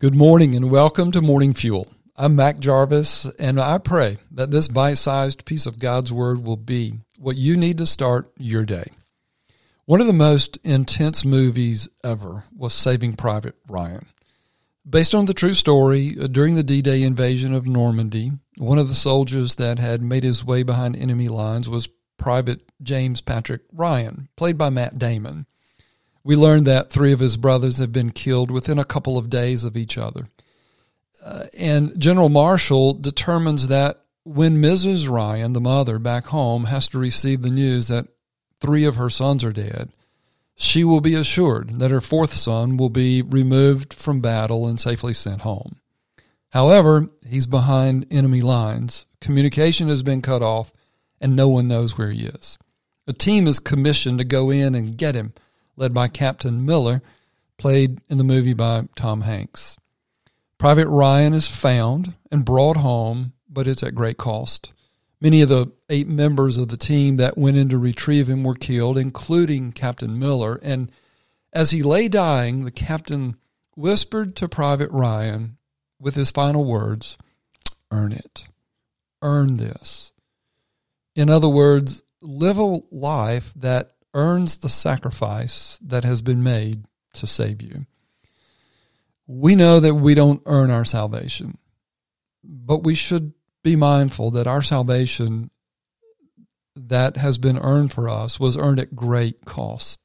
Good morning and welcome to Morning Fuel. I'm Mac Jarvis, and I pray that this bite sized piece of God's Word will be what you need to start your day. One of the most intense movies ever was Saving Private Ryan. Based on the true story, uh, during the D Day invasion of Normandy, one of the soldiers that had made his way behind enemy lines was Private James Patrick Ryan, played by Matt Damon. We learned that three of his brothers have been killed within a couple of days of each other. Uh, and General Marshall determines that when Mrs. Ryan, the mother back home, has to receive the news that three of her sons are dead, she will be assured that her fourth son will be removed from battle and safely sent home. However, he's behind enemy lines, communication has been cut off, and no one knows where he is. A team is commissioned to go in and get him led by Captain Miller, played in the movie by Tom Hanks. Private Ryan is found and brought home, but it's at great cost. Many of the eight members of the team that went in to retrieve him were killed, including Captain Miller. And as he lay dying, the captain whispered to Private Ryan with his final words Earn it. Earn this. In other words, live a life that earns the sacrifice that has been made to save you. We know that we don't earn our salvation, but we should be mindful that our salvation that has been earned for us was earned at great cost.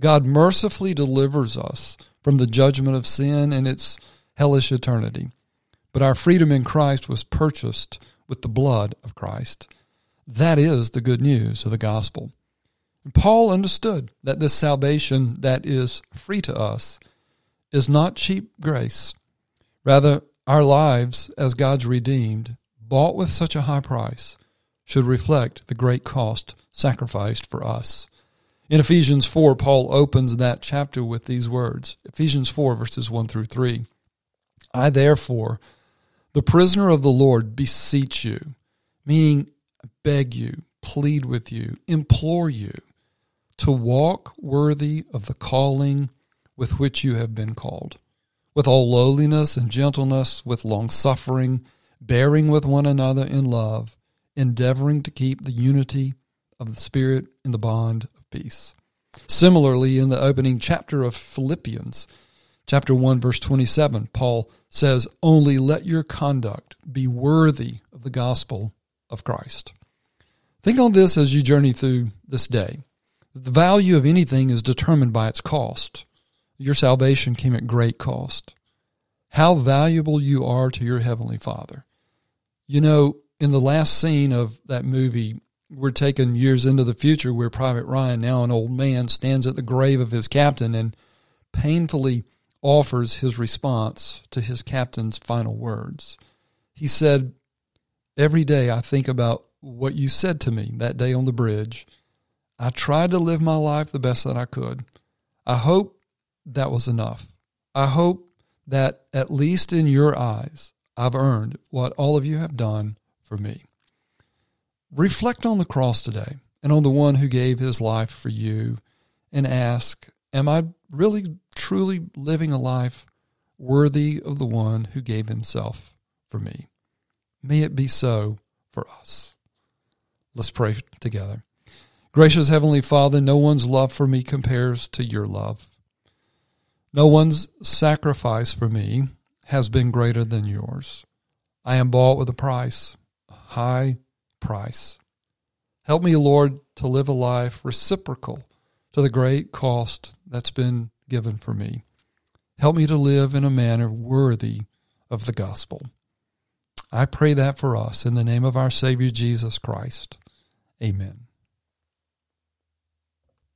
God mercifully delivers us from the judgment of sin and its hellish eternity. But our freedom in Christ was purchased with the blood of Christ. That is the good news of the gospel. Paul understood that this salvation that is free to us is not cheap grace. Rather, our lives as God's redeemed, bought with such a high price, should reflect the great cost sacrificed for us. In Ephesians 4, Paul opens that chapter with these words Ephesians 4, verses 1 through 3. I, therefore, the prisoner of the Lord, beseech you, meaning beg you, plead with you, implore you to walk worthy of the calling with which you have been called, with all lowliness and gentleness, with long suffering, bearing with one another in love, endeavoring to keep the unity of the Spirit in the bond of peace. Similarly, in the opening chapter of Philippians, chapter 1, verse 27, Paul says, Only let your conduct be worthy of the gospel of Christ. Think on this as you journey through this day. The value of anything is determined by its cost. Your salvation came at great cost. How valuable you are to your Heavenly Father. You know, in the last scene of that movie, we're taken years into the future where Private Ryan, now an old man, stands at the grave of his captain and painfully offers his response to his captain's final words. He said, Every day I think about what you said to me that day on the bridge I tried to live my life the best that I could. I hope that was enough. I hope that at least in your eyes, I've earned what all of you have done for me. Reflect on the cross today and on the one who gave his life for you and ask, Am I really, truly living a life worthy of the one who gave himself for me? May it be so for us. Let's pray together. Gracious Heavenly Father, no one's love for me compares to your love. No one's sacrifice for me has been greater than yours. I am bought with a price, a high price. Help me, Lord, to live a life reciprocal to the great cost that's been given for me. Help me to live in a manner worthy of the gospel. I pray that for us in the name of our Savior Jesus Christ. Amen.